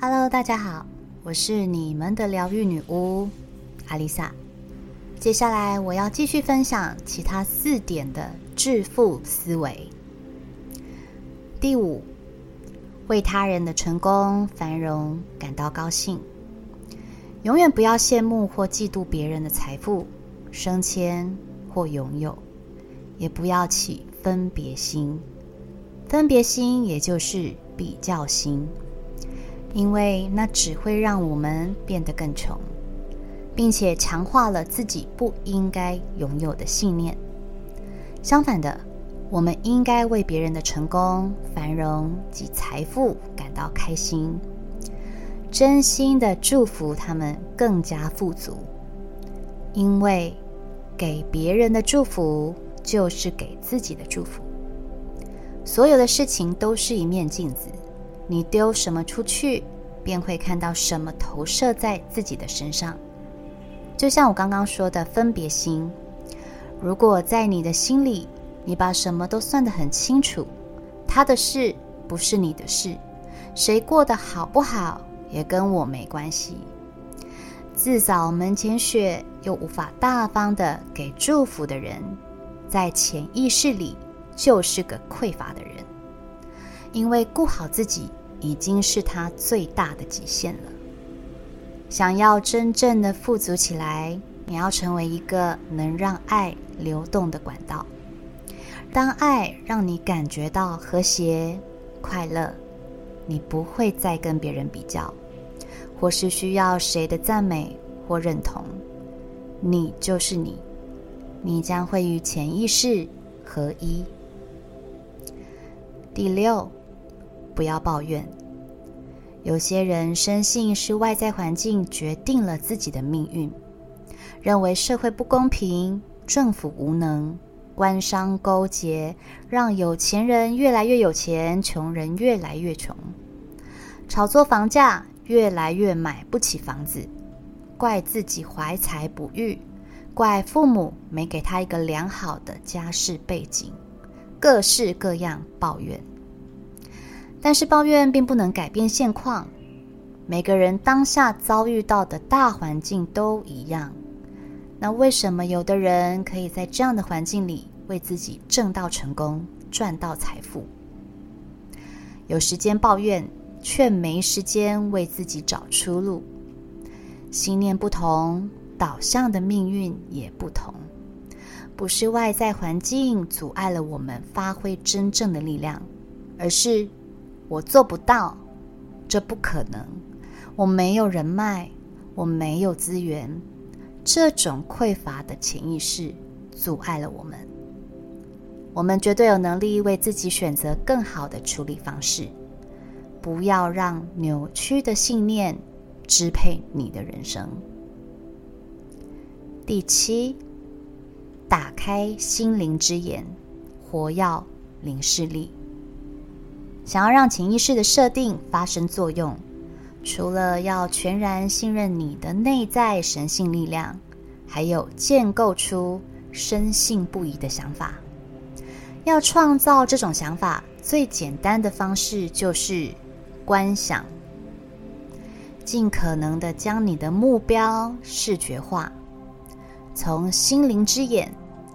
Hello，大家好，我是你们的疗愈女巫阿丽萨。接下来我要继续分享其他四点的致富思维。第五，为他人的成功繁荣感到高兴。永远不要羡慕或嫉妒别人的财富、升迁或拥有，也不要起分别心。分别心也就是比较心，因为那只会让我们变得更穷，并且强化了自己不应该拥有的信念。相反的，我们应该为别人的成功、繁荣及财富感到开心。真心的祝福他们更加富足，因为给别人的祝福就是给自己的祝福。所有的事情都是一面镜子，你丢什么出去，便会看到什么投射在自己的身上。就像我刚刚说的分别心，如果在你的心里，你把什么都算得很清楚，他的事不是你的事，谁过得好不好？也跟我没关系。自扫门前雪，又无法大方的给祝福的人，在潜意识里就是个匮乏的人。因为顾好自己已经是他最大的极限了。想要真正的富足起来，你要成为一个能让爱流动的管道。当爱让你感觉到和谐、快乐。你不会再跟别人比较，或是需要谁的赞美或认同。你就是你，你将会与潜意识合一。第六，不要抱怨。有些人深信是外在环境决定了自己的命运，认为社会不公平、政府无能、官商勾结，让有钱人越来越有钱，穷人越来越穷。炒作房价，越来越买不起房子，怪自己怀才不遇，怪父母没给他一个良好的家世背景，各式各样抱怨。但是抱怨并不能改变现况，每个人当下遭遇到的大环境都一样。那为什么有的人可以在这样的环境里为自己挣到成功、赚到财富？有时间抱怨。却没时间为自己找出路。心念不同，导向的命运也不同。不是外在环境阻碍了我们发挥真正的力量，而是我做不到，这不可能。我没有人脉，我没有资源，这种匮乏的潜意识阻碍了我们。我们绝对有能力为自己选择更好的处理方式。不要让扭曲的信念支配你的人生。第七，打开心灵之眼，活要零视力。想要让潜意识的设定发生作用，除了要全然信任你的内在神性力量，还有建构出深信不疑的想法。要创造这种想法，最简单的方式就是。观想，尽可能的将你的目标视觉化，从心灵之眼，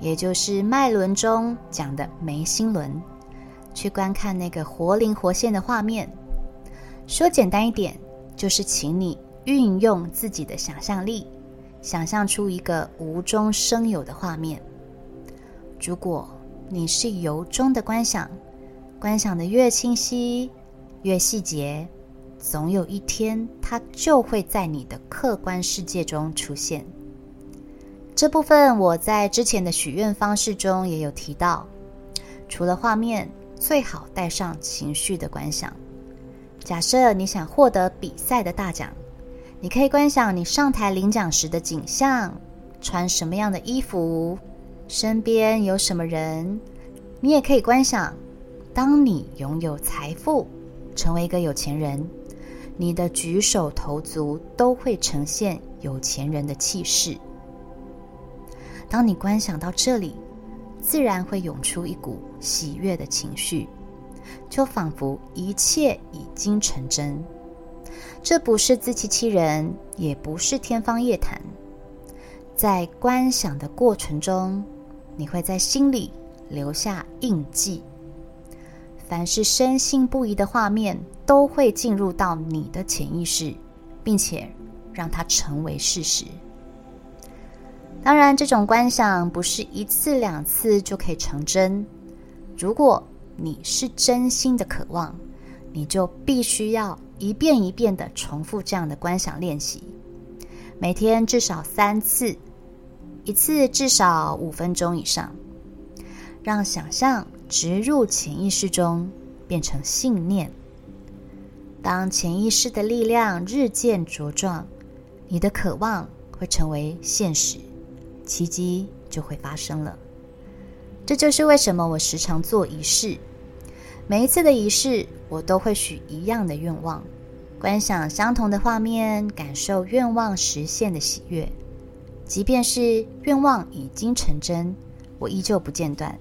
也就是脉轮中讲的眉心轮，去观看那个活灵活现的画面。说简单一点，就是请你运用自己的想象力，想象出一个无中生有的画面。如果你是由衷的观想，观想的越清晰。越细节，总有一天，它就会在你的客观世界中出现。这部分我在之前的许愿方式中也有提到。除了画面，最好带上情绪的观想。假设你想获得比赛的大奖，你可以观想你上台领奖时的景象，穿什么样的衣服，身边有什么人。你也可以观想，当你拥有财富。成为一个有钱人，你的举手投足都会呈现有钱人的气势。当你观想到这里，自然会涌出一股喜悦的情绪，就仿佛一切已经成真。这不是自欺欺人，也不是天方夜谭。在观想的过程中，你会在心里留下印记。凡是深信不疑的画面，都会进入到你的潜意识，并且让它成为事实。当然，这种观想不是一次两次就可以成真。如果你是真心的渴望，你就必须要一遍一遍的重复这样的观想练习，每天至少三次，一次至少五分钟以上，让想象植入潜意识中，变成信念。当潜意识的力量日渐茁壮，你的渴望会成为现实，奇迹就会发生了。这就是为什么我时常做仪式。每一次的仪式，我都会许一样的愿望，观想相同的画面，感受愿望实现的喜悦。即便是愿望已经成真，我依旧不间断，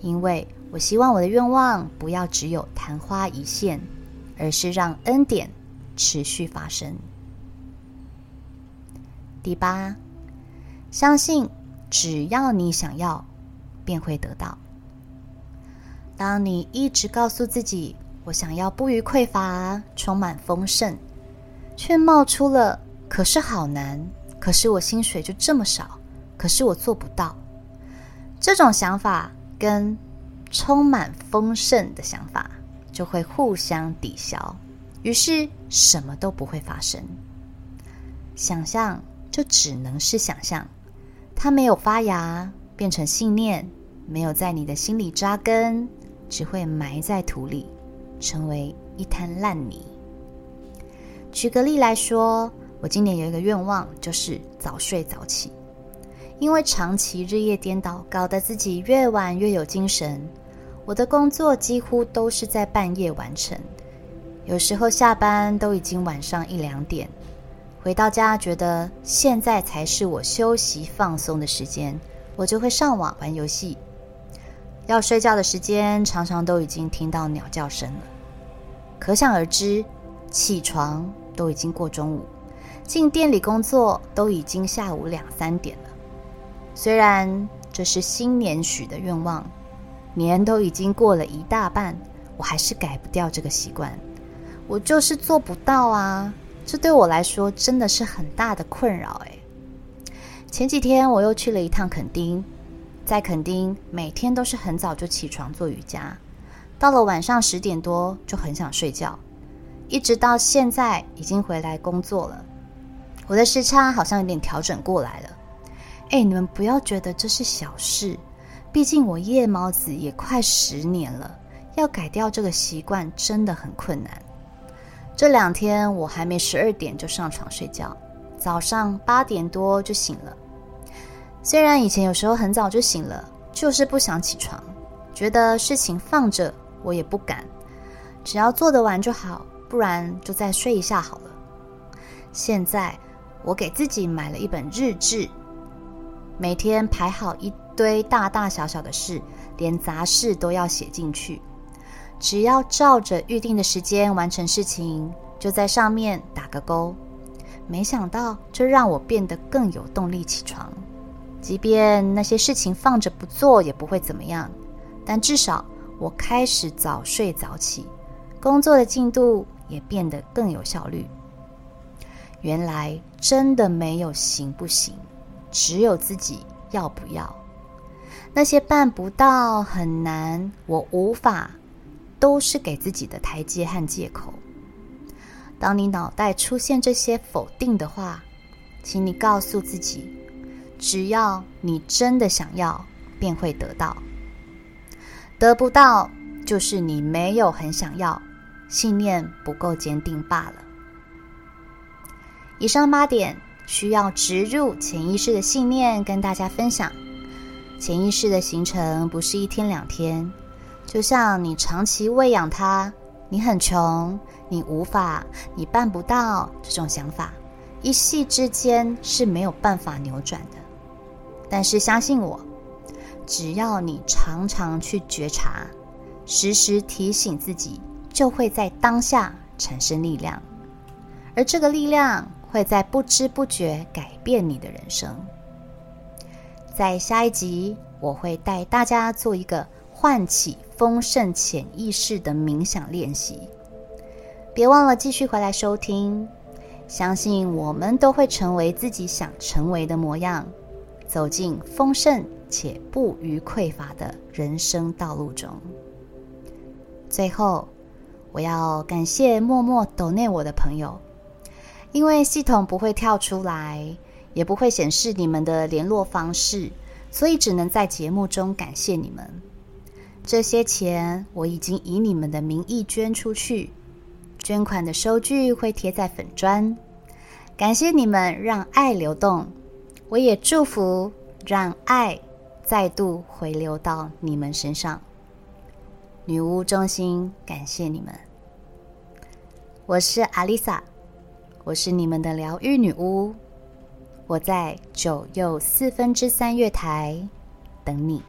因为我希望我的愿望不要只有昙花一现，而是让恩典持续发生。第八，相信只要你想要，便会得到。当你一直告诉自己“我想要不虞匮乏，充满丰盛”，却冒出了“可是好难，可是我薪水就这么少，可是我做不到”，这种想法跟充满丰盛的想法就会互相抵消，于是什么都不会发生。想象就只能是想象，它没有发芽变成信念，没有在你的心里扎根。只会埋在土里，成为一滩烂泥。举个例来说，我今年有一个愿望，就是早睡早起。因为长期日夜颠倒，搞得自己越晚越有精神。我的工作几乎都是在半夜完成，有时候下班都已经晚上一两点。回到家，觉得现在才是我休息放松的时间，我就会上网玩游戏。要睡觉的时间，常常都已经听到鸟叫声了，可想而知，起床都已经过中午，进店里工作都已经下午两三点了。虽然这是新年许的愿望，年都已经过了一大半，我还是改不掉这个习惯，我就是做不到啊！这对我来说真的是很大的困扰哎。前几天我又去了一趟垦丁。在垦丁，每天都是很早就起床做瑜伽，到了晚上十点多就很想睡觉，一直到现在已经回来工作了。我的时差好像有点调整过来了。哎，你们不要觉得这是小事，毕竟我夜猫子也快十年了，要改掉这个习惯真的很困难。这两天我还没十二点就上床睡觉，早上八点多就醒了。虽然以前有时候很早就醒了，就是不想起床，觉得事情放着我也不敢，只要做得完就好，不然就再睡一下好了。现在我给自己买了一本日志，每天排好一堆大大小小的事，连杂事都要写进去，只要照着预定的时间完成事情，就在上面打个勾。没想到这让我变得更有动力起床。即便那些事情放着不做也不会怎么样，但至少我开始早睡早起，工作的进度也变得更有效率。原来真的没有行不行，只有自己要不要。那些办不到、很难、我无法，都是给自己的台阶和借口。当你脑袋出现这些否定的话，请你告诉自己。只要你真的想要，便会得到；得不到，就是你没有很想要，信念不够坚定罢了。以上八点需要植入潜意识的信念，跟大家分享。潜意识的形成不是一天两天，就像你长期喂养它，你很穷，你无法，你办不到这种想法，一夕之间是没有办法扭转的。但是相信我，只要你常常去觉察，时时提醒自己，就会在当下产生力量。而这个力量会在不知不觉改变你的人生。在下一集，我会带大家做一个唤起丰盛潜意识的冥想练习。别忘了继续回来收听，相信我们都会成为自己想成为的模样，走进丰盛且不虞匮乏的人生道路中。最后，我要感谢默默抖内我的朋友，因为系统不会跳出来，也不会显示你们的联络方式，所以只能在节目中感谢你们。这些钱我已经以你们的名义捐出去。捐款的收据会贴在粉砖，感谢你们让爱流动，我也祝福让爱再度回流到你们身上。女巫衷心感谢你们，我是阿丽萨，我是你们的疗愈女巫，我在九又四分之三月台等你。